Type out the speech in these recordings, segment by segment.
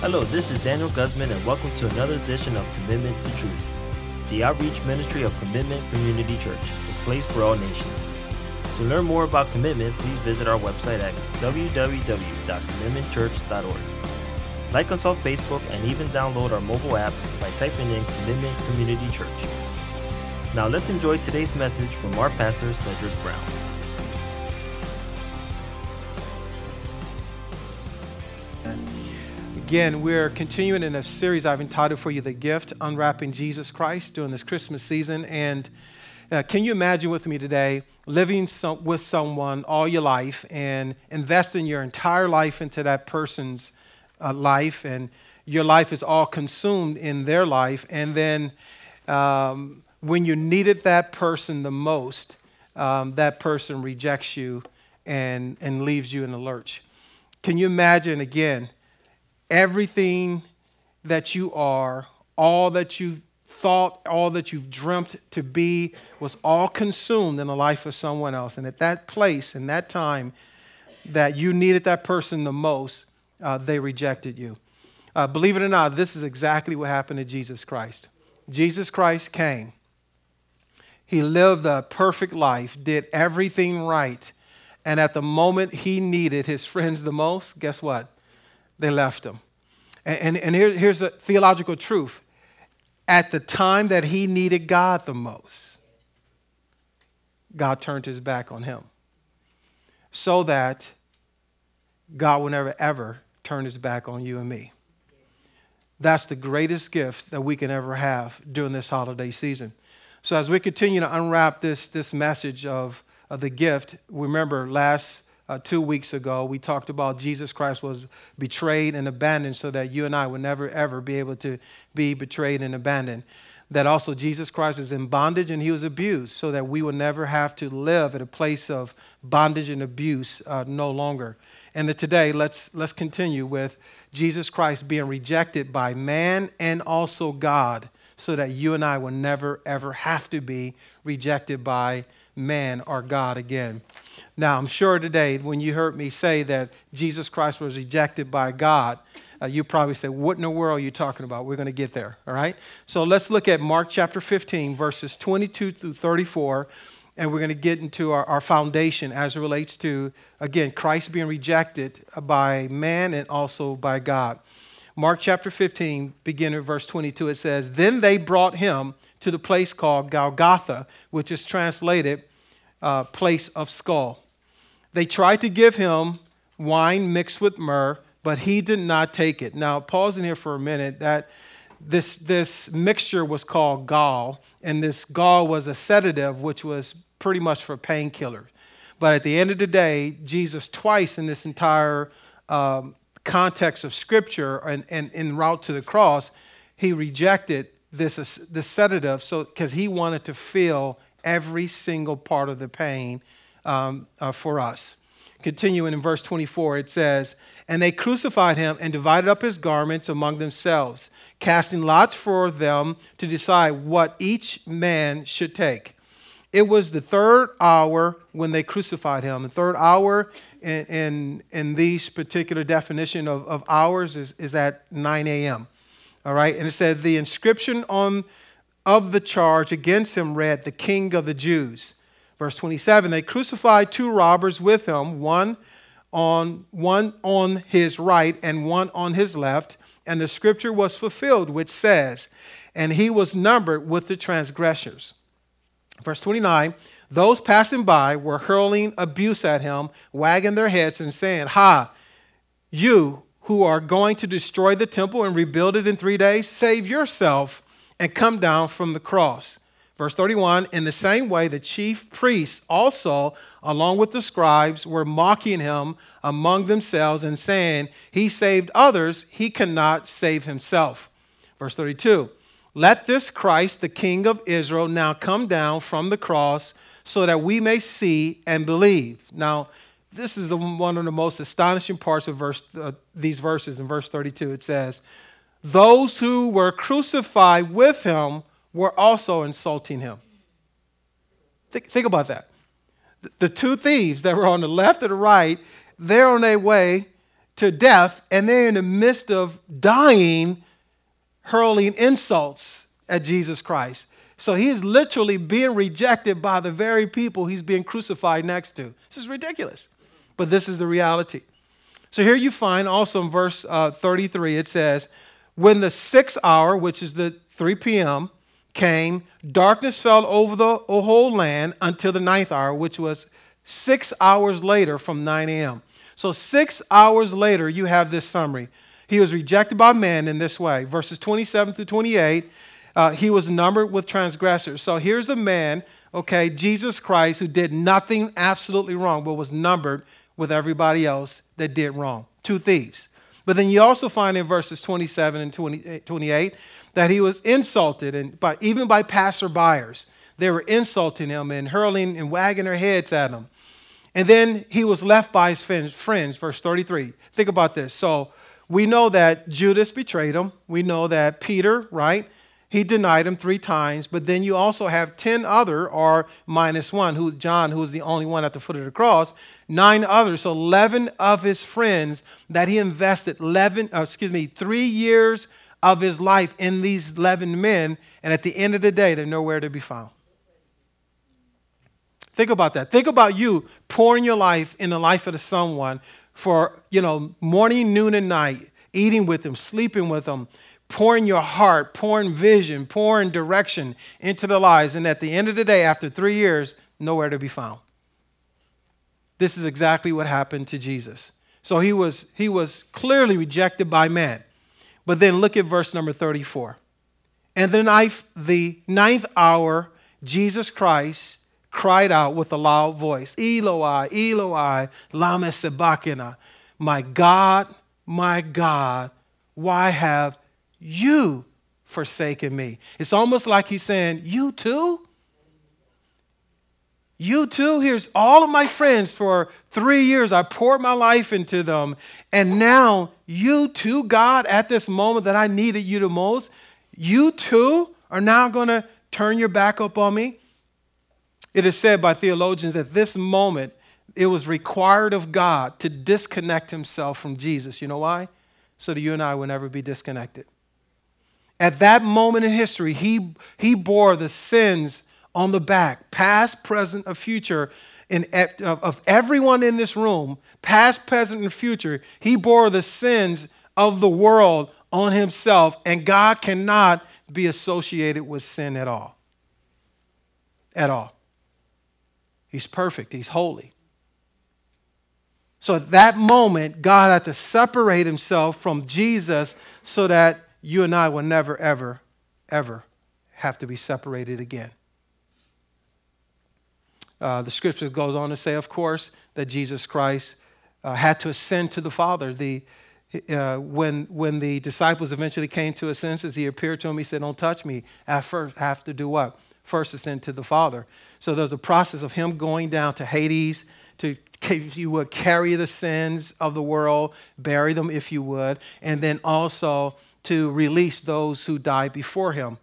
Hello, this is Daniel Guzman, and welcome to another edition of Commitment to Truth, the outreach ministry of Commitment Community Church, a place for all nations. To learn more about commitment, please visit our website at www.commitmentchurch.org. Like us on Facebook and even download our mobile app by typing in Commitment Community Church. Now let's enjoy today's message from our pastor, Cedric Brown. Again, we're continuing in a series I've entitled for you The Gift Unwrapping Jesus Christ during this Christmas season. And uh, can you imagine with me today living some, with someone all your life and investing your entire life into that person's uh, life, and your life is all consumed in their life, and then um, when you needed that person the most, um, that person rejects you and, and leaves you in the lurch? Can you imagine again? Everything that you are, all that you thought, all that you've dreamt to be, was all consumed in the life of someone else. And at that place, in that time that you needed that person the most, uh, they rejected you. Uh, believe it or not, this is exactly what happened to Jesus Christ. Jesus Christ came. He lived a perfect life, did everything right. And at the moment he needed his friends the most, guess what? They left him. And, and, and here, here's a theological truth. At the time that he needed God the most, God turned his back on him. So that God will never, ever turn his back on you and me. That's the greatest gift that we can ever have during this holiday season. So, as we continue to unwrap this, this message of, of the gift, remember last uh, two weeks ago, we talked about Jesus Christ was betrayed and abandoned so that you and I would never, ever be able to be betrayed and abandoned. That also Jesus Christ is in bondage and he was abused so that we would never have to live at a place of bondage and abuse uh, no longer. And that today, let's, let's continue with Jesus Christ being rejected by man and also God so that you and I will never, ever have to be rejected by man or God again. Now, I'm sure today when you heard me say that Jesus Christ was rejected by God, uh, you probably say, What in the world are you talking about? We're going to get there, all right? So let's look at Mark chapter 15, verses 22 through 34, and we're going to get into our, our foundation as it relates to, again, Christ being rejected by man and also by God. Mark chapter 15, beginning verse 22, it says, Then they brought him to the place called Golgotha, which is translated uh, place of skull. They tried to give him wine mixed with myrrh, but he did not take it. Now, pause in here for a minute. That this, this mixture was called gall, and this gall was a sedative, which was pretty much for painkillers. But at the end of the day, Jesus, twice in this entire um, context of Scripture and, and en route to the cross, he rejected this, this sedative so because he wanted to feel every single part of the pain um, uh, for us. Continuing in verse 24, it says, And they crucified him and divided up his garments among themselves, casting lots for them to decide what each man should take. It was the third hour when they crucified him. The third hour in, in, in these particular definition of, of hours is, is at 9 a.m. All right, and it said the inscription on of the charge against him read, The King of the Jews. Verse 27 They crucified two robbers with him, one on, one on his right and one on his left. And the scripture was fulfilled, which says, And he was numbered with the transgressors. Verse 29 Those passing by were hurling abuse at him, wagging their heads and saying, Ha, you who are going to destroy the temple and rebuild it in three days, save yourself and come down from the cross. Verse 31 In the same way, the chief priests also, along with the scribes, were mocking him among themselves and saying, He saved others, he cannot save himself. Verse 32 Let this Christ, the King of Israel, now come down from the cross so that we may see and believe. Now, this is the, one of the most astonishing parts of verse, uh, these verses. In verse 32, it says, those who were crucified with him were also insulting him. Think, think about that. The two thieves that were on the left or the right, they're on their way to death, and they're in the midst of dying, hurling insults at Jesus Christ. So he is literally being rejected by the very people he's being crucified next to. This is ridiculous, but this is the reality. So here you find also in verse uh, 33, it says, When the sixth hour, which is the 3 p.m., came, darkness fell over the whole land until the ninth hour, which was six hours later from 9 a.m. So, six hours later, you have this summary. He was rejected by men in this way. Verses 27 through 28, uh, he was numbered with transgressors. So, here's a man, okay, Jesus Christ, who did nothing absolutely wrong, but was numbered with everybody else that did wrong. Two thieves. But then you also find in verses 27 and 20, eh, 28 that he was insulted, and by, even by passerbyers. They were insulting him and hurling and wagging their heads at him. And then he was left by his friends, verse 33. Think about this. So we know that Judas betrayed him. We know that Peter, right? He denied him three times. But then you also have 10 other, or minus one, who John, who was the only one at the foot of the cross, nine others. So 11 of his friends that he invested 11, uh, excuse me, three years of his life in these 11 men. And at the end of the day, they're nowhere to be found. Think about that. Think about you pouring your life in the life of someone for, you know, morning, noon, and night, eating with them, sleeping with them, pouring your heart, pouring vision, pouring direction into their lives. And at the end of the day, after three years, nowhere to be found. This is exactly what happened to Jesus. So he was, he was clearly rejected by man. But then look at verse number 34. And the ninth, the ninth hour, Jesus Christ cried out with a loud voice, Eloi, Eloi, lama sabachthani. My God, my God, why have you forsaken me? It's almost like he's saying, You too? You too? Here's all of my friends for three years. I poured my life into them. And now, you too, God, at this moment that I needed you the most, you too are now going to turn your back up on me? It is said by theologians at this moment, it was required of God to disconnect himself from Jesus. You know why? So that you and I will never be disconnected. At that moment in history, he, he bore the sins on the back, past, present, or future, in, of, of everyone in this room, past, present, and future. He bore the sins of the world on himself, and God cannot be associated with sin at all. At all. He's perfect, He's holy. So at that moment, God had to separate Himself from Jesus so that you and I will never, ever, ever have to be separated again. Uh, the scripture goes on to say, of course, that Jesus Christ uh, had to ascend to the Father. The, uh, when, when the disciples eventually came to his senses, he appeared to him. He said, Don't touch me. I first have to do what? First ascend to the Father. So there's a process of him going down to Hades to, if you would, carry the sins of the world, bury them if you would, and then also to release those who died before him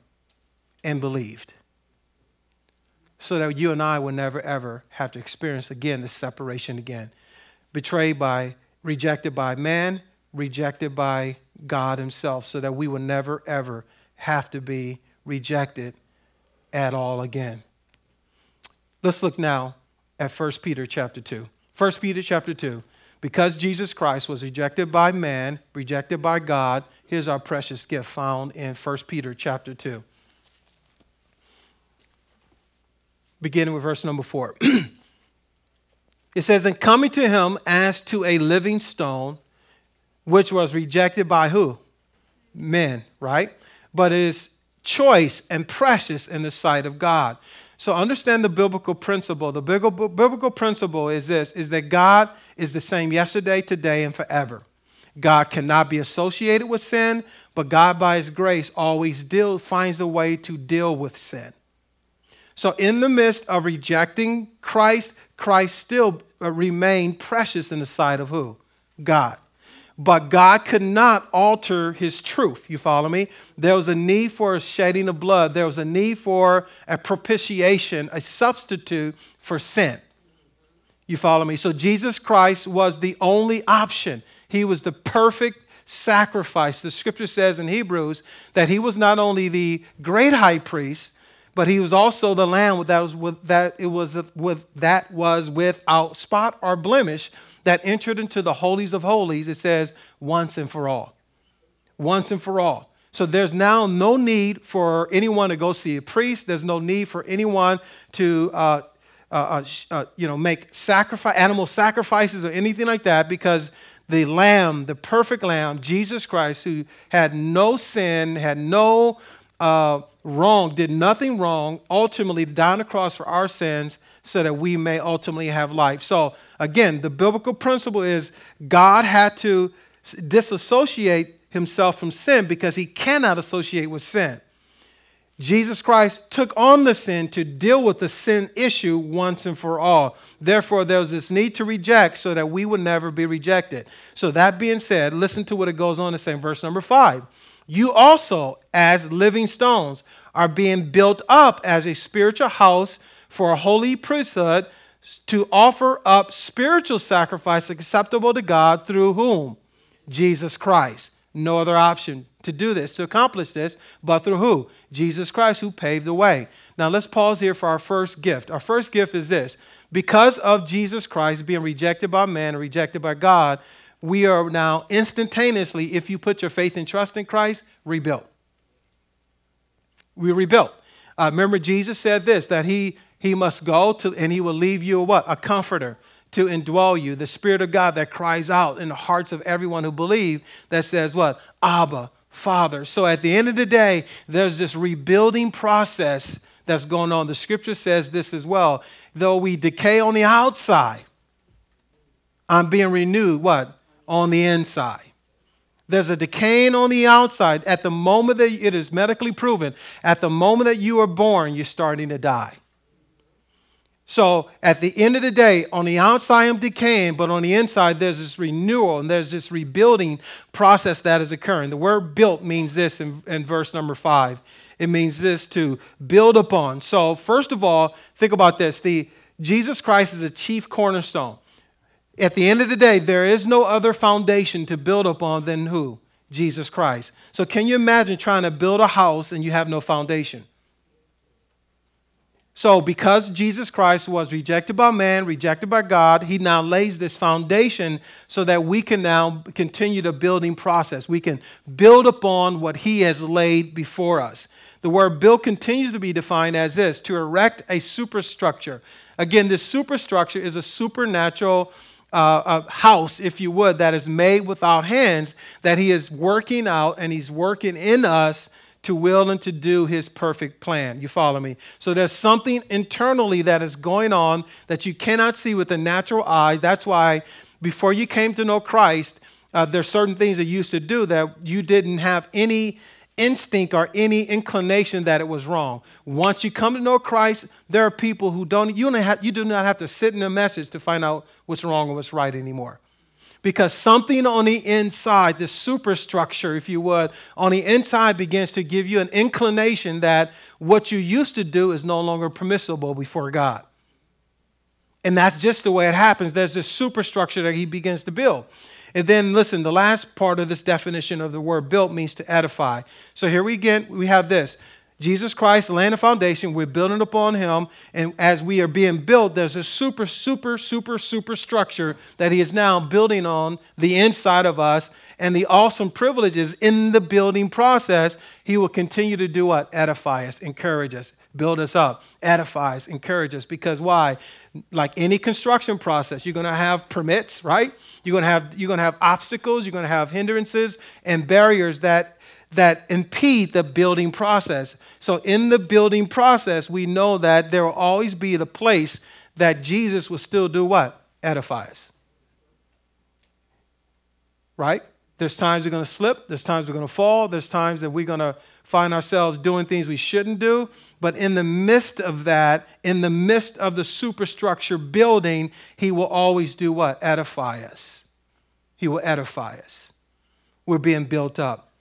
and believed. So that you and I will never, ever have to experience again this separation again. Betrayed by, rejected by man, rejected by God Himself, so that we will never, ever have to be rejected at all again. Let's look now at 1 Peter chapter 2. 1 Peter chapter 2. Because Jesus Christ was rejected by man, rejected by God, here's our precious gift found in 1 Peter chapter 2. Beginning with verse number 4. it says, And coming to him as to a living stone, which was rejected by who? Men, right? But is choice and precious in the sight of God. So understand the biblical principle. The biblical principle is this is that God is the same yesterday, today, and forever. God cannot be associated with sin, but God, by His grace, always deal, finds a way to deal with sin. So, in the midst of rejecting Christ, Christ still uh, remained precious in the sight of who? God. But God could not alter his truth. You follow me? There was a need for a shedding of blood. There was a need for a propitiation, a substitute for sin. You follow me? So Jesus Christ was the only option. He was the perfect sacrifice. The scripture says in Hebrews that he was not only the great high priest, but he was also the lamb that was with, that it was with that was without spot or blemish that entered into the holies of holies. It says once and for all, once and for all. So there's now no need for anyone to go see a priest. There's no need for anyone to uh, uh, uh, uh you know make sacrifice animal sacrifices or anything like that because the lamb, the perfect lamb, Jesus Christ, who had no sin, had no uh, wrong, did nothing wrong, ultimately died on the cross for our sins so that we may ultimately have life. So, again, the biblical principle is God had to disassociate himself from sin because he cannot associate with sin. Jesus Christ took on the sin to deal with the sin issue once and for all. Therefore, there was this need to reject so that we would never be rejected. So, that being said, listen to what it goes on to say in verse number five. You also, as living stones, are being built up as a spiritual house for a holy priesthood to offer up spiritual sacrifice acceptable to God through whom? Jesus Christ. No other option to do this, to accomplish this, but through who? Jesus Christ, who paved the way. Now let's pause here for our first gift. Our first gift is this because of Jesus Christ being rejected by man and rejected by God, we are now instantaneously, if you put your faith and trust in Christ, rebuilt. We rebuilt. Uh, remember, Jesus said this that he, he must go to, and he will leave you a what? A comforter to indwell you, the Spirit of God that cries out in the hearts of everyone who believe that says what? Abba, Father. So at the end of the day, there's this rebuilding process that's going on. The scripture says this as well. Though we decay on the outside, I'm being renewed, what? On the inside. There's a decaying on the outside. At the moment that it is medically proven, at the moment that you are born, you're starting to die. So at the end of the day, on the outside I'm decaying, but on the inside there's this renewal and there's this rebuilding process that is occurring. The word built means this in, in verse number five. It means this to build upon. So first of all, think about this. The Jesus Christ is a chief cornerstone. At the end of the day, there is no other foundation to build upon than who? Jesus Christ. So can you imagine trying to build a house and you have no foundation? So, because Jesus Christ was rejected by man, rejected by God, he now lays this foundation so that we can now continue the building process. We can build upon what he has laid before us. The word build continues to be defined as this to erect a superstructure. Again, this superstructure is a supernatural uh, a house, if you would, that is made without hands, that he is working out and he's working in us to will and to do his perfect plan. You follow me? So there's something internally that is going on that you cannot see with the natural eye. That's why before you came to know Christ, uh, there's certain things that you used to do that you didn't have any instinct or any inclination that it was wrong. Once you come to know Christ, there are people who don't you, don't have, you do not have to sit in a message to find out what's wrong or what's right anymore because something on the inside, the superstructure, if you would, on the inside begins to give you an inclination that what you used to do is no longer permissible before God. And that's just the way it happens. There's this superstructure that he begins to build. And then listen, the last part of this definition of the word built means to edify. So here we get we have this. Jesus Christ laying a foundation. We're building upon him. And as we are being built, there's a super, super, super, super structure that he is now building on the inside of us. And the awesome privileges in the building process, he will continue to do what? Edify us, encourage us, build us up, edify us, encourage us. Because why? Like any construction process, you're going to have permits, right? You're to have, you're going to have obstacles, you're going to have hindrances and barriers that that impede the building process. So, in the building process, we know that there will always be the place that Jesus will still do what? Edify us. Right? There's times we're going to slip, there's times we're going to fall, there's times that we're going to find ourselves doing things we shouldn't do. But in the midst of that, in the midst of the superstructure building, He will always do what? Edify us. He will edify us. We're being built up.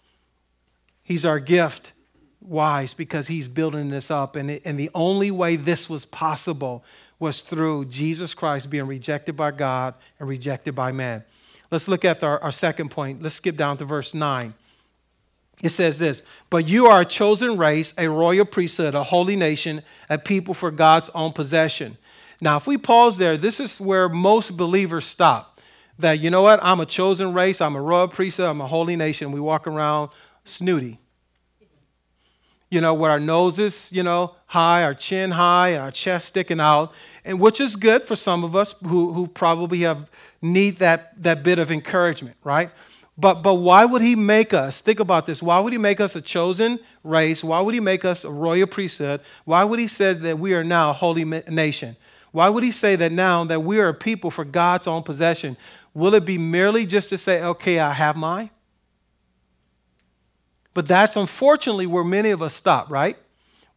He's our gift. Wise, because he's building this up. And, it, and the only way this was possible was through Jesus Christ being rejected by God and rejected by man. Let's look at our, our second point. Let's skip down to verse 9. It says this But you are a chosen race, a royal priesthood, a holy nation, a people for God's own possession. Now, if we pause there, this is where most believers stop. That, you know what, I'm a chosen race, I'm a royal priesthood, I'm a holy nation. We walk around snooty. You know, with our noses, you know, high, our chin high, our chest sticking out, and which is good for some of us who, who probably have need that, that bit of encouragement, right? But, but why would he make us, think about this, why would he make us a chosen race? Why would he make us a royal priesthood? Why would he say that we are now a holy nation? Why would he say that now that we are a people for God's own possession? Will it be merely just to say, okay, I have mine? But that's unfortunately where many of us stop, right?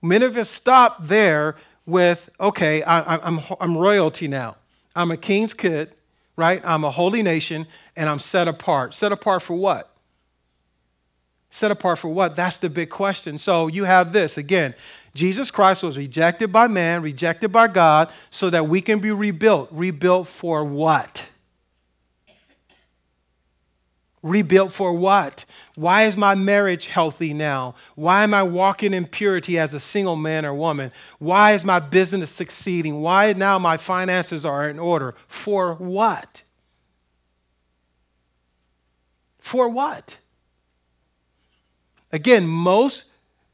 Many of us stop there with, okay, I, I'm, I'm royalty now. I'm a king's kid, right? I'm a holy nation and I'm set apart. Set apart for what? Set apart for what? That's the big question. So you have this again. Jesus Christ was rejected by man, rejected by God, so that we can be rebuilt. Rebuilt for what? Rebuilt for what? Why is my marriage healthy now? Why am I walking in purity as a single man or woman? Why is my business succeeding? Why now my finances are in order? For what? For what? Again, most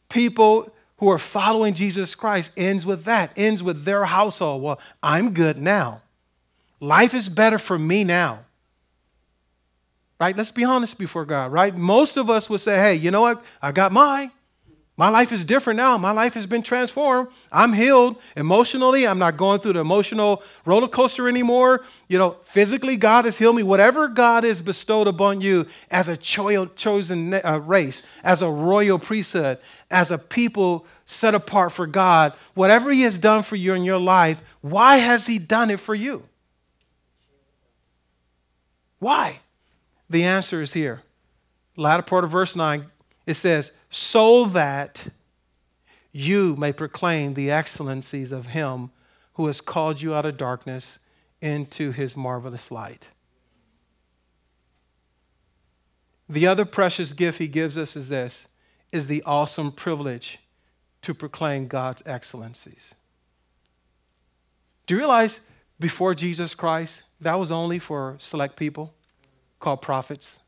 people who are following Jesus Christ ends with that, ends with their household. Well, I'm good now. Life is better for me now. Right? Let's be honest before God, right? Most of us would say, hey, you know what? I got mine. My life is different now. My life has been transformed. I'm healed emotionally. I'm not going through the emotional roller coaster anymore. You know, physically, God has healed me. Whatever God has bestowed upon you as a cho- chosen uh, race, as a royal priesthood, as a people set apart for God, whatever He has done for you in your life, why has He done it for you? Why? The answer is here. Latter part of verse 9, it says, so that you may proclaim the excellencies of him who has called you out of darkness into his marvelous light. The other precious gift he gives us is this is the awesome privilege to proclaim God's excellencies. Do you realize before Jesus Christ, that was only for select people called prophets?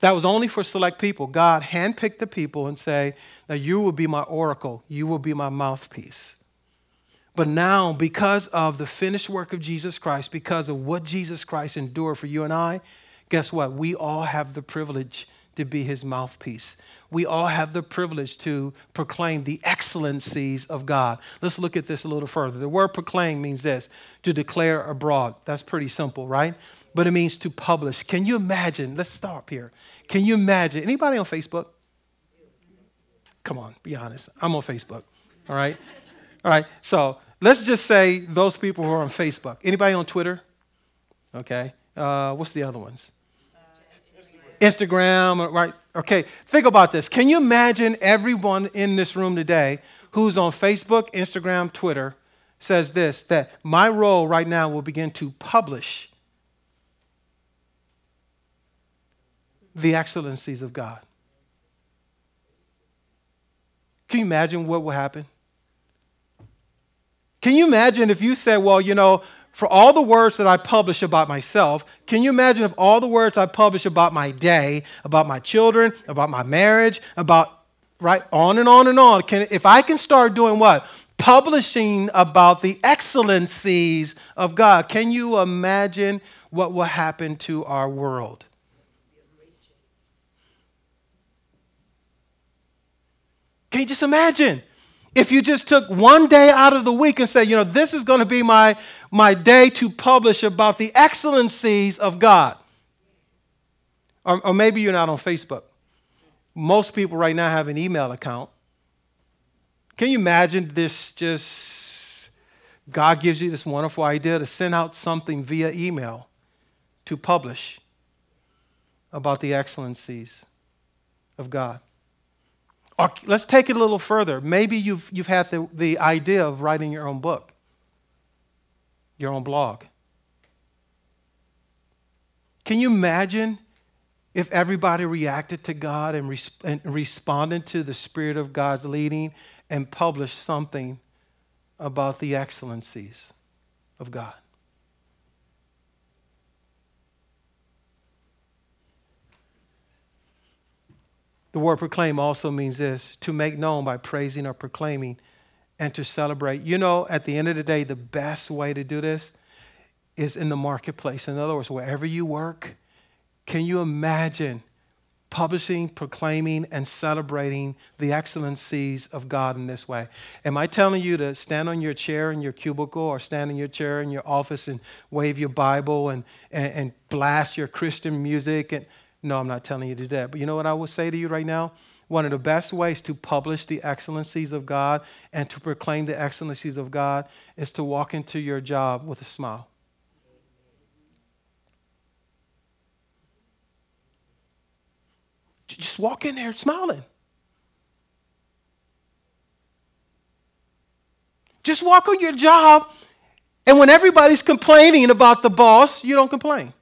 That was only for select people. God handpicked the people and say, "Now you will be my oracle. You will be my mouthpiece." But now, because of the finished work of Jesus Christ, because of what Jesus Christ endured for you and I, guess what? We all have the privilege to be his mouthpiece. We all have the privilege to proclaim the excellencies of God. Let's look at this a little further. The word proclaim means this to declare abroad. That's pretty simple, right? But it means to publish. Can you imagine? Let's stop here. Can you imagine? Anybody on Facebook? Come on, be honest. I'm on Facebook. All right? All right. So let's just say those people who are on Facebook. Anybody on Twitter? Okay. Uh, what's the other ones? Instagram, right? Okay, think about this. Can you imagine everyone in this room today who's on Facebook, Instagram, Twitter says this that my role right now will begin to publish the excellencies of God. Can you imagine what will happen? Can you imagine if you said, well, you know, for all the words that I publish about myself, can you imagine if all the words I publish about my day, about my children, about my marriage, about right on and on and on, can if I can start doing what? Publishing about the excellencies of God. Can you imagine what will happen to our world? Can you just imagine? If you just took one day out of the week and said, you know, this is going to be my, my day to publish about the excellencies of God. Or, or maybe you're not on Facebook. Most people right now have an email account. Can you imagine this just, God gives you this wonderful idea to send out something via email to publish about the excellencies of God? Or let's take it a little further. Maybe you've, you've had the, the idea of writing your own book, your own blog. Can you imagine if everybody reacted to God and, res- and responded to the Spirit of God's leading and published something about the excellencies of God? The word proclaim also means this to make known by praising or proclaiming and to celebrate. You know, at the end of the day, the best way to do this is in the marketplace. In other words, wherever you work, can you imagine publishing, proclaiming, and celebrating the excellencies of God in this way? Am I telling you to stand on your chair in your cubicle or stand in your chair in your office and wave your Bible and, and, and blast your Christian music? And, no, I'm not telling you to do that. But you know what I will say to you right now? One of the best ways to publish the excellencies of God and to proclaim the excellencies of God is to walk into your job with a smile. Just walk in there smiling. Just walk on your job, and when everybody's complaining about the boss, you don't complain.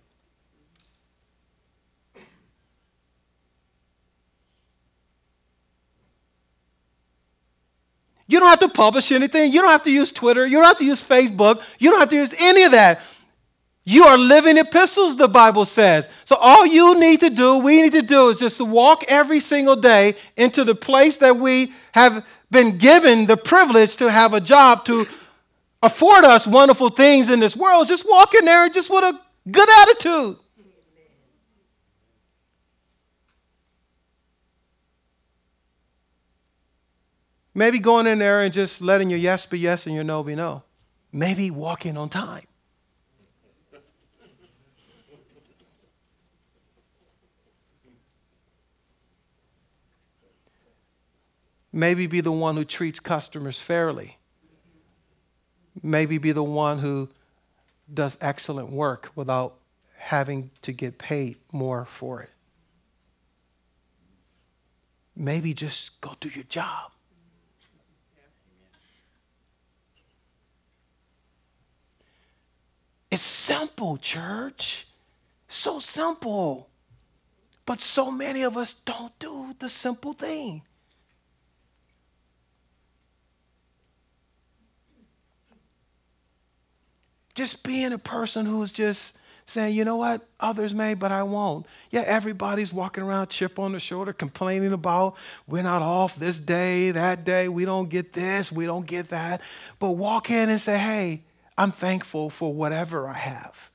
You don't have to publish anything. You don't have to use Twitter. You don't have to use Facebook. You don't have to use any of that. You are living epistles, the Bible says. So all you need to do, we need to do, is just to walk every single day into the place that we have been given the privilege to have a job to afford us wonderful things in this world. Just walk in there just with a good attitude. Maybe going in there and just letting your yes be yes and your no be no. Maybe walking on time. Maybe be the one who treats customers fairly. Maybe be the one who does excellent work without having to get paid more for it. Maybe just go do your job. It's simple, church. So simple. But so many of us don't do the simple thing. Just being a person who's just saying, you know what, others may, but I won't. Yeah, everybody's walking around, chip on the shoulder, complaining about we're not off this day, that day, we don't get this, we don't get that. But walk in and say, hey, I'm thankful for whatever I have.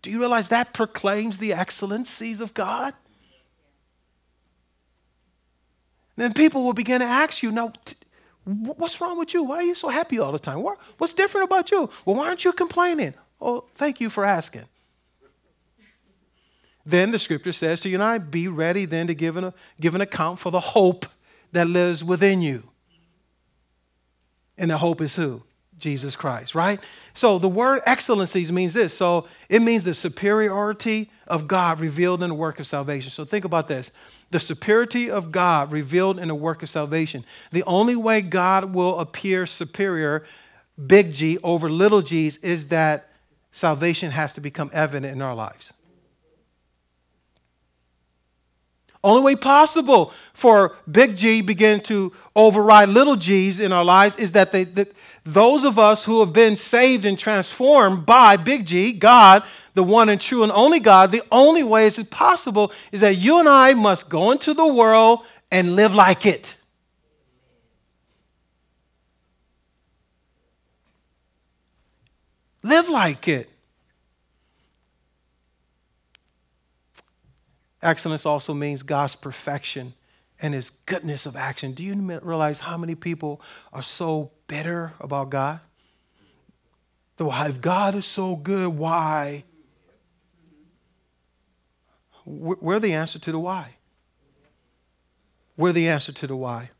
Do you realize that proclaims the excellencies of God? Then people will begin to ask you, now, what's wrong with you? Why are you so happy all the time? What's different about you? Well, why aren't you complaining? Oh, thank you for asking. Then the scripture says to you and I, be ready then to give an, give an account for the hope that lives within you. And the hope is who? Jesus Christ, right? So the word excellencies means this. So it means the superiority of God revealed in the work of salvation. So think about this the superiority of God revealed in the work of salvation. The only way God will appear superior, big G, over little g's, is that salvation has to become evident in our lives. Only way possible for big G begin to override little g's in our lives is that they, that those of us who have been saved and transformed by big G, God, the one and true and only God, the only way it's possible is that you and I must go into the world and live like it. Live like it. Excellence also means God's perfection and his goodness of action. Do you realize how many people are so bitter about God? If God is so good, why? We're the answer to the why. We're the answer to the why.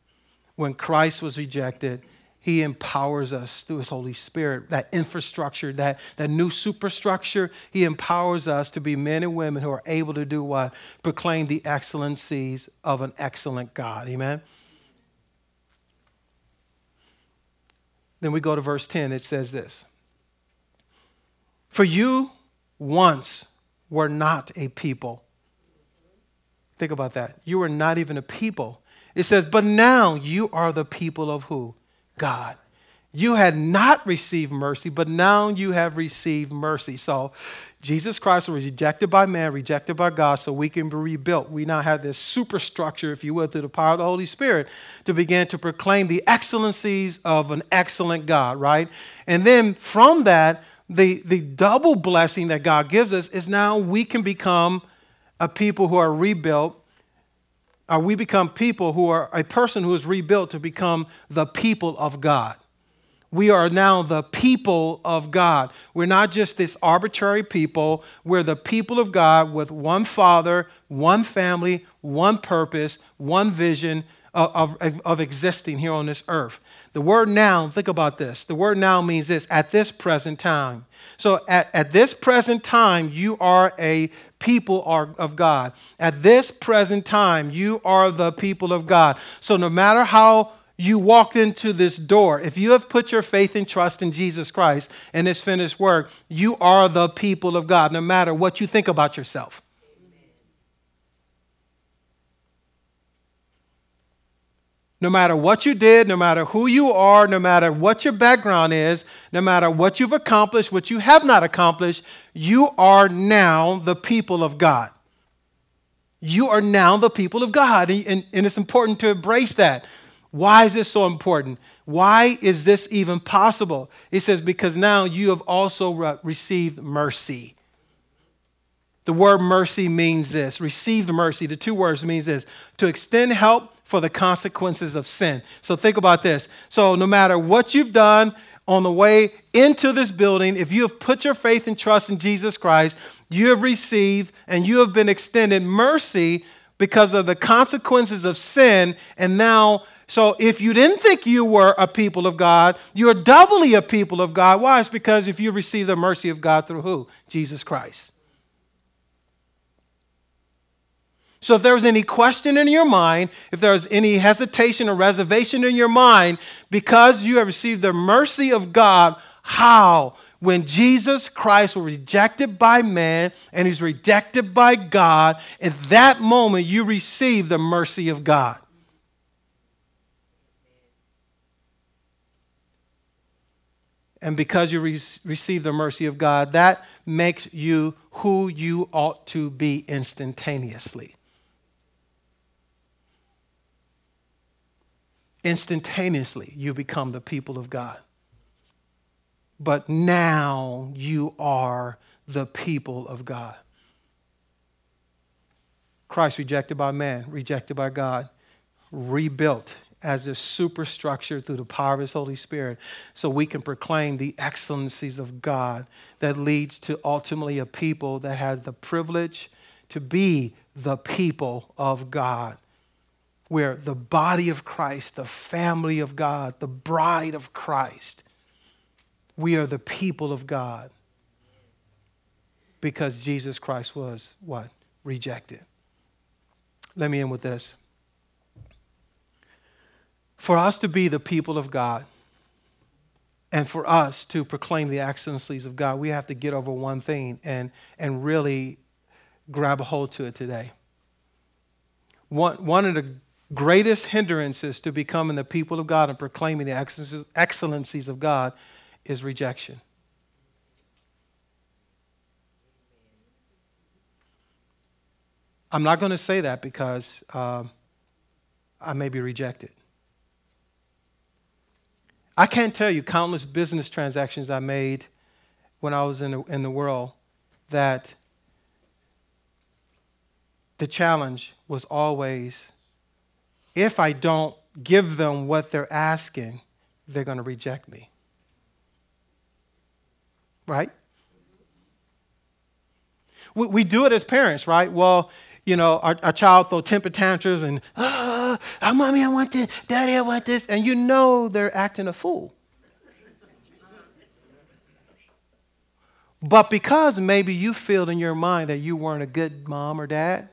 When Christ was rejected, he empowers us through His Holy Spirit, that infrastructure, that, that new superstructure. He empowers us to be men and women who are able to do what? Proclaim the excellencies of an excellent God. Amen? Then we go to verse 10. It says this For you once were not a people. Think about that. You were not even a people. It says, But now you are the people of who? God. You had not received mercy, but now you have received mercy. So Jesus Christ was rejected by man, rejected by God, so we can be rebuilt. We now have this superstructure, if you will, through the power of the Holy Spirit to begin to proclaim the excellencies of an excellent God, right? And then from that, the, the double blessing that God gives us is now we can become a people who are rebuilt or we become people who are a person who is rebuilt to become the people of God. We are now the people of God. We're not just this arbitrary people. We're the people of God with one Father, one family, one purpose, one vision of, of, of, existing here on this earth. The word now, think about this. The word now means this at this present time. So at, at this present time, you are a people are of God. At this present time, you are the people of God. So no matter how you walked into this door, if you have put your faith and trust in Jesus Christ and his finished work, you are the people of God, no matter what you think about yourself. No matter what you did, no matter who you are, no matter what your background is, no matter what you've accomplished, what you have not accomplished, you are now the people of God. You are now the people of God. And, and, it's important to embrace that. Why is this so important? Why is this even possible? It says, because now you have also re- received mercy. The word mercy means this received mercy. The two words means this to extend help for the consequences of sin. So think about this. So no matter what you've done on the way into this building, if you have put your faith and trust in Jesus Christ, you have received and you have been extended mercy because of the consequences of sin. And now, so if you didn't think you were a people of God, you're doubly a people of God. Why? It's because if you receive the mercy of God through who? Jesus Christ. So if there was any question in your mind, if there was any hesitation or reservation in your mind, because you have received the mercy of God, how? When Jesus Christ was rejected by man and he's rejected by God, at that moment you receive the mercy of God. And because you re- receive the mercy of God, that makes you who you ought to be instantaneously. Instantaneously you become the people of God. But now you are the people of God. Christ rejected by man, rejected by God, rebuilt as a superstructure through the power of his Holy Spirit so we can proclaim the excellencies of God that leads to ultimately a people that has the privilege to be the people of God where the body of Christ, the family of God, the bride of Christ, we are the people of God because Jesus Christ was what? Rejected. Let me end with this. For us to be the people of God, and for us to proclaim the excellencies of God, we have to get over one thing and, and really grab a hold to it today. One, one of the greatest hindrances to becoming the people of God and proclaiming the excellencies of God is rejection. I'm not going to say that because uh, I may be rejected. I can't tell you countless business transactions I made when I was in the, in the world that the challenge was always if I don't give them what they're asking, they're going to reject me. Right? We, we do it as parents, right? Well, you know, our, our child throw temper tantrums and, oh, oh, mommy, I want this, daddy, I want this. And you know they're acting a fool. But because maybe you feel in your mind that you weren't a good mom or dad,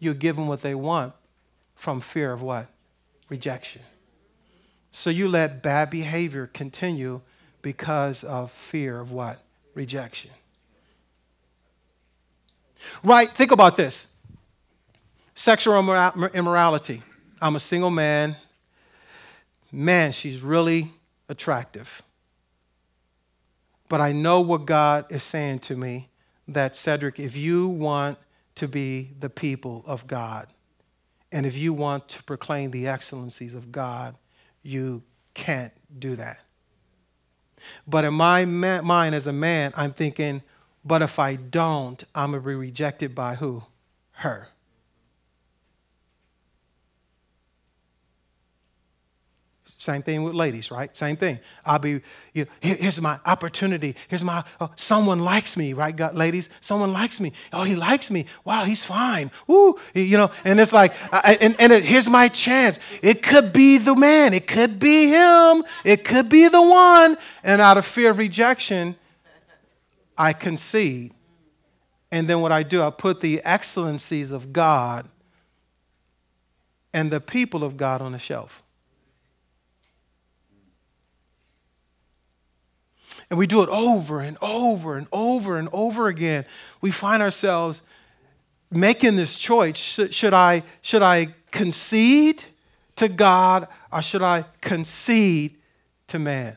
you give them what they want from fear of what? Rejection. So you let bad behavior continue because of fear of what? rejection. Right? Think about this sexual immorality. I'm a single man. Man, she's really attractive. But I know what God is saying to me that, Cedric, if you want to be the people of God, and if you want to proclaim the excellencies of God, you can't do that. But in my ma- mind as a man, I'm thinking, but if I don't, I'm going to be rejected by who? Her. Same thing with ladies, right? Same thing. I'll be, you know, here, here's my opportunity. Here's my, oh, someone likes me, right? Got ladies, someone likes me. Oh, he likes me. Wow, he's fine. Woo, you know, and it's like, I, and, and it, here's my chance. It could be the man. It could be him. It could be the one. And out of fear of rejection, I concede. And then what I do, I put the excellencies of God and the people of God on the shelf. And we do it over and over and over and over again, we find ourselves making this choice. Should, I, should I concede to God or should I concede to man?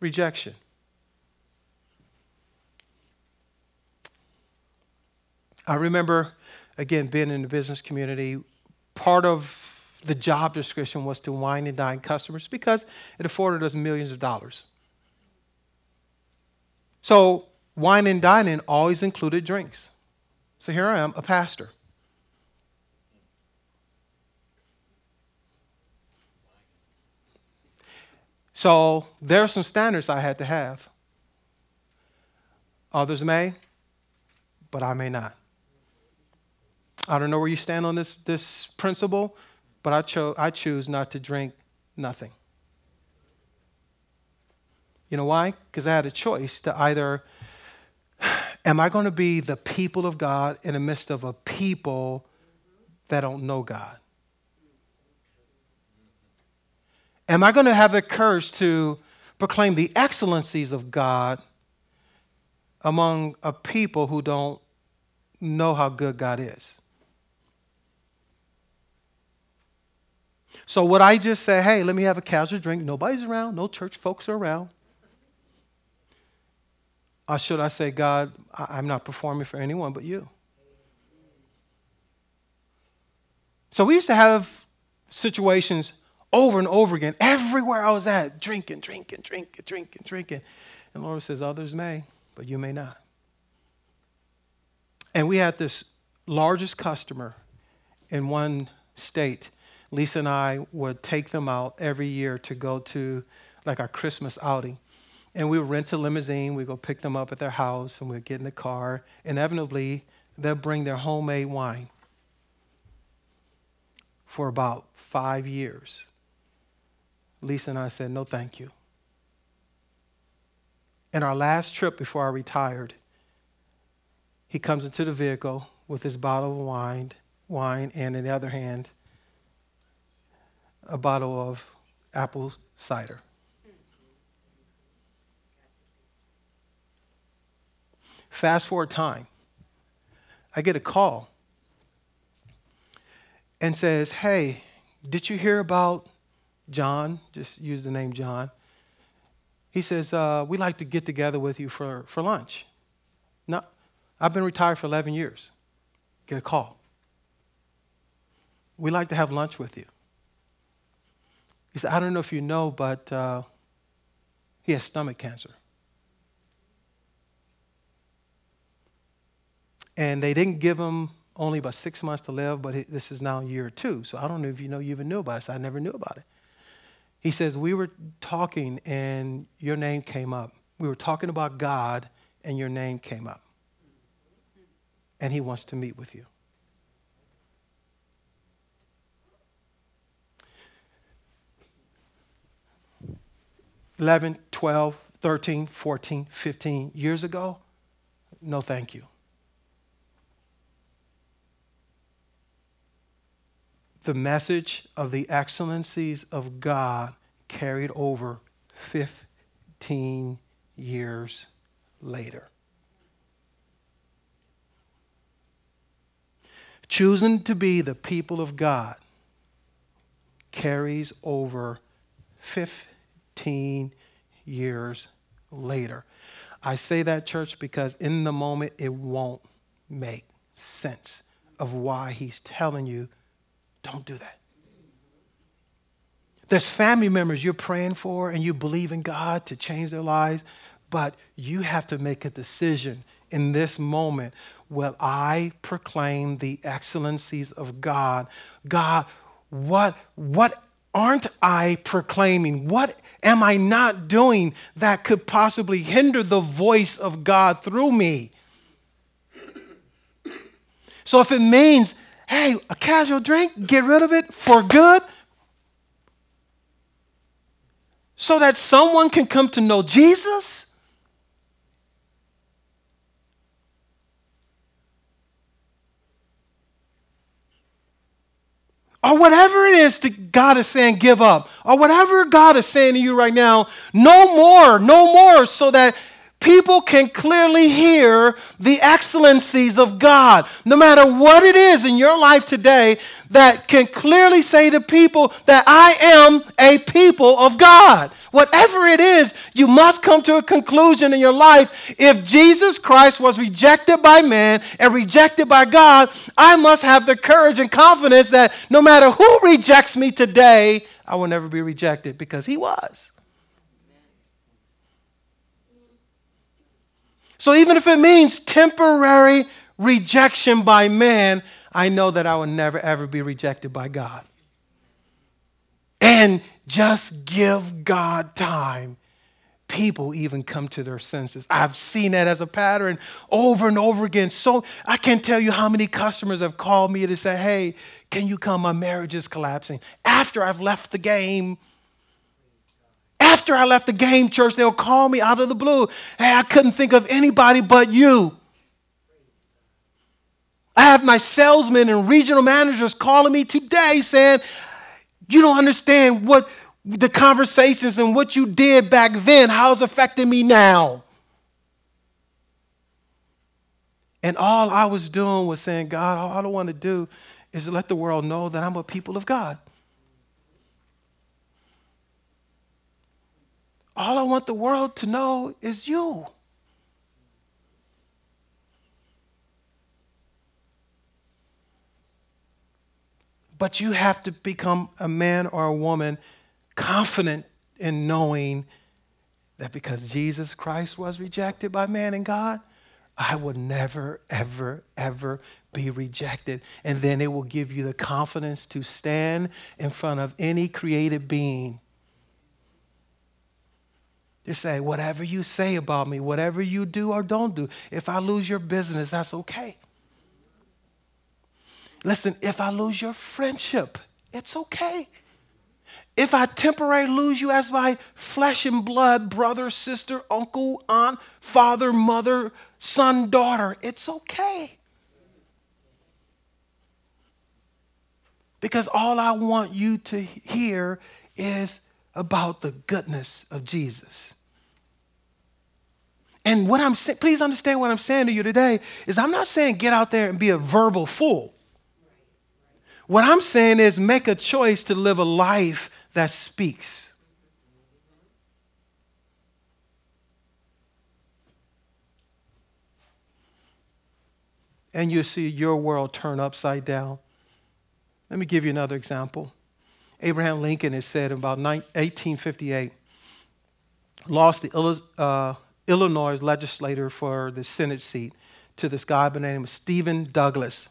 Rejection. I remember, again, being in the business community, part of the job description was to wine and dine customers because it afforded us millions of dollars. So, wine and dining always included drinks. So, here I am, a pastor. So, there are some standards I had to have. Others may, but I may not. I don't know where you stand on this, this principle, but I, cho- I choose not to drink nothing. You know why? Because I had a choice to either, am I going to be the people of God in the midst of a people that don't know God? Am I going to have the courage to proclaim the excellencies of God among a people who don't know how good God is? So would I just say, hey, let me have a casual drink? Nobody's around, no church folks are around. Or should I say, God, I'm not performing for anyone but you? So we used to have situations over and over again, everywhere I was at, drinking, drinking, drinking, drinking, drinking. And Lord says, Others may, but you may not. And we had this largest customer in one state Lisa and I would take them out every year to go to like our Christmas outing. And we would rent a limousine, we'd go pick them up at their house, and we'd get in the car. Inevitably, they'll bring their homemade wine for about five years. Lisa and I said, No, thank you. And our last trip before I retired, he comes into the vehicle with his bottle of wine, wine, and in the other hand, a bottle of apple cider. Fast forward time, I get a call and says, Hey, did you hear about John? Just use the name John. He says, uh, We'd like to get together with you for, for lunch. No, I've been retired for 11 years. Get a call. We'd like to have lunch with you. He said, I don't know if you know, but uh, he has stomach cancer. And they didn't give him only about six months to live, but this is now year two. So I don't know if you know you even knew about it. I never knew about it. He says, We were talking and your name came up. We were talking about God and your name came up. And he wants to meet with you. 11, 12, 13, 14, 15 years ago? No, thank you. The message of the excellencies of God carried over 15 15 years later. Choosing to be the people of God carries over 15 years later. I say that, church, because in the moment it won't make sense of why he's telling you, don't do that. There's family members you're praying for and you believe in God to change their lives, but you have to make a decision in this moment. Will I proclaim the excellencies of God? God, what, what aren't I proclaiming? What am I not doing that could possibly hinder the voice of God through me? So if it means, hey, a casual drink, get rid of it for good, so that someone can come to know Jesus? Or whatever it is that God is saying, give up. Or whatever God is saying to you right now, no more, no more, so that people can clearly hear the excellencies of God. No matter what it is in your life today, that can clearly say to people that I am a people of God. Whatever it is, you must come to a conclusion in your life. If Jesus Christ was rejected by man and rejected by God, I must have the courage and confidence that no matter who rejects me today, I will never be rejected because he was. So even if it means temporary rejection by man, I know that I will never ever be rejected by God. And just give God time. People even come to their senses. I've seen that as a pattern over and over again. So I can't tell you how many customers have called me to say, hey, can you come? My marriage is collapsing. After I've left the game, after I left the game church, they'll call me out of the blue. Hey, I couldn't think of anybody but you. I have my salesmen and regional managers calling me today saying, You don't understand what the conversations and what you did back then, how it's affecting me now. And all I was doing was saying, God, all I want to do is let the world know that I'm a people of God. All I want the world to know is you. But you have to become a man or a woman confident in knowing that because Jesus Christ was rejected by man and God, I will never, ever, ever be rejected. And then it will give you the confidence to stand in front of any created being you say, whatever you say about me, whatever you do or don't do, if I lose your business, that's okay. Listen, if I lose your friendship, it's okay. If I temporarily lose you as my flesh and blood brother, sister, uncle, aunt, father, mother, son, daughter, it's okay. Because all I want you to hear is about the goodness of Jesus. And what I'm saying, please understand what I'm saying to you today is I'm not saying get out there and be a verbal fool. What I'm saying is make a choice to live a life that speaks. And you see your world turn upside down. Let me give you another example. Abraham Lincoln has said about 1858, lost the uh, Illinois legislator for the Senate seat to this guy by the name of Stephen Douglas.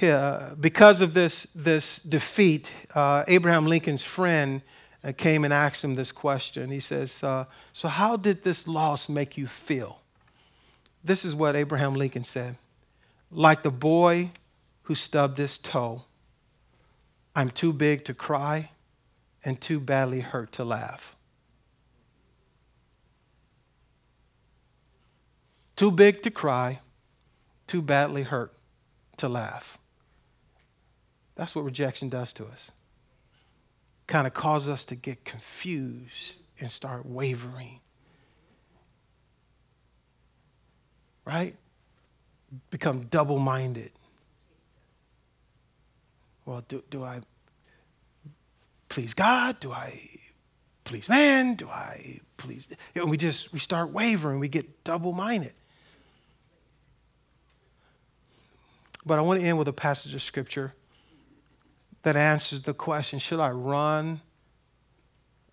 Yeah, because of this, this defeat, uh, Abraham Lincoln's friend uh, came and asked him this question. He says, So, how did this loss make you feel? This is what Abraham Lincoln said Like the boy who stubbed his toe, I'm too big to cry and too badly hurt to laugh. Too big to cry, too badly hurt to laugh. That's what rejection does to us. Kind of causes us to get confused and start wavering. Right? Become double minded. Well, do, do I please God? Do I please man? Do I please? And we just we start wavering. We get double minded. But I want to end with a passage of scripture that answers the question should I run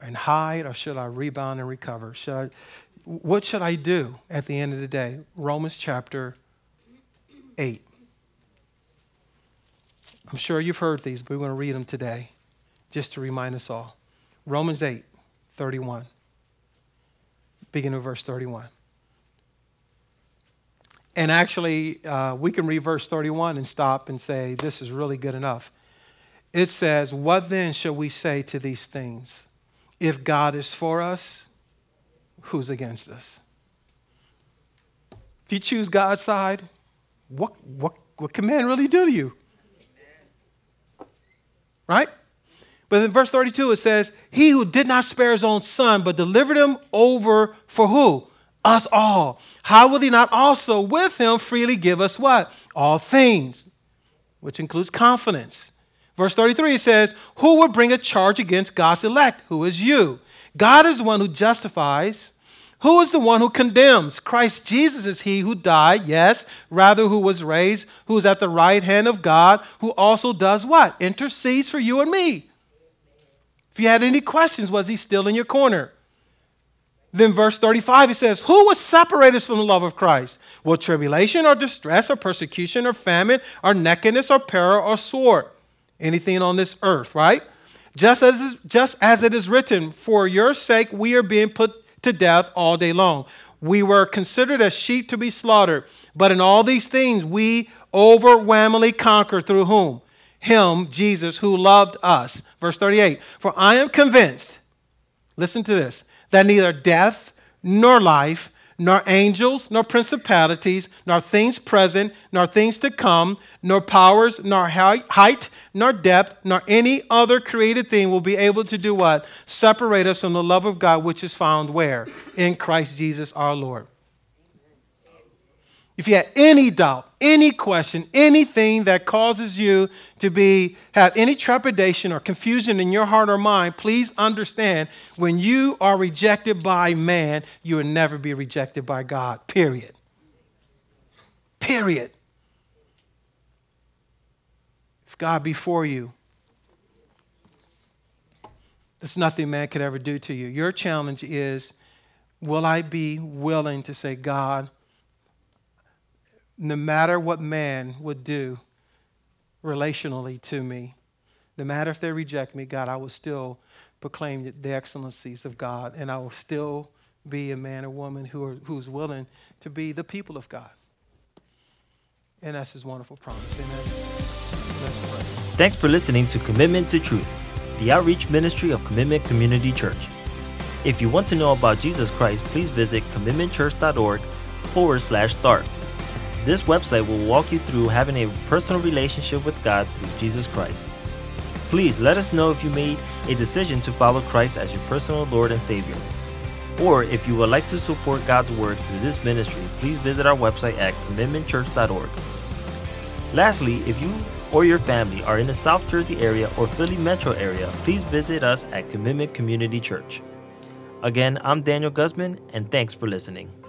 and hide or should I rebound and recover? Should I, what should I do at the end of the day? Romans chapter 8. I'm sure you've heard these, but we're going to read them today just to remind us all. Romans 8, 31. Beginning of verse 31. And actually, uh, we can read verse 31 and stop and say, this is really good enough. It says, What then shall we say to these things? If God is for us, who's against us? If you choose God's side, what, what, what can man really do to you? Right? But in verse 32, it says, He who did not spare his own son, but delivered him over for who? Us all. How will he not also with him freely give us what? All things, which includes confidence. Verse 33 it says, Who will bring a charge against God's elect? Who is you? God is the one who justifies. Who is the one who condemns? Christ Jesus is he who died, yes, rather who was raised, who is at the right hand of God, who also does what? Intercedes for you and me. If you had any questions, was he still in your corner? Then verse 35, he says, Who will separate us from the love of Christ? Will tribulation or distress or persecution or famine or nakedness or peril or sword? Anything on this earth, right? Just as, just as it is written, For your sake we are being put to death all day long. We were considered as sheep to be slaughtered, but in all these things we overwhelmingly conquer through whom? Him, Jesus, who loved us. Verse 38 For I am convinced, listen to this, that neither death nor life, nor angels, nor principalities, nor things present, nor things to come, nor powers, nor height, nor depth, nor any other created thing will be able to do what? Separate us from the love of God which is found where? In Christ Jesus our Lord. If you have any doubt, any question, anything that causes you to be have any trepidation or confusion in your heart or mind, please understand when you are rejected by man, you will never be rejected by God. Period. Period. If God before you. There's nothing man could ever do to you. Your challenge is will I be willing to say, God, no matter what man would do relationally to me, no matter if they reject me, God, I will still proclaim the excellencies of God, and I will still be a man or woman who are, who's willing to be the people of God. And that's his wonderful promise. Amen. Thanks for listening to Commitment to Truth, the outreach ministry of Commitment Community Church. If you want to know about Jesus Christ, please visit commitmentchurch.org forward slash start. This website will walk you through having a personal relationship with God through Jesus Christ. Please let us know if you made a decision to follow Christ as your personal Lord and Savior. Or if you would like to support God's Word through this ministry, please visit our website at commitmentchurch.org. Lastly, if you or your family are in the South Jersey area or Philly metro area, please visit us at Commitment Community Church. Again, I'm Daniel Guzman, and thanks for listening.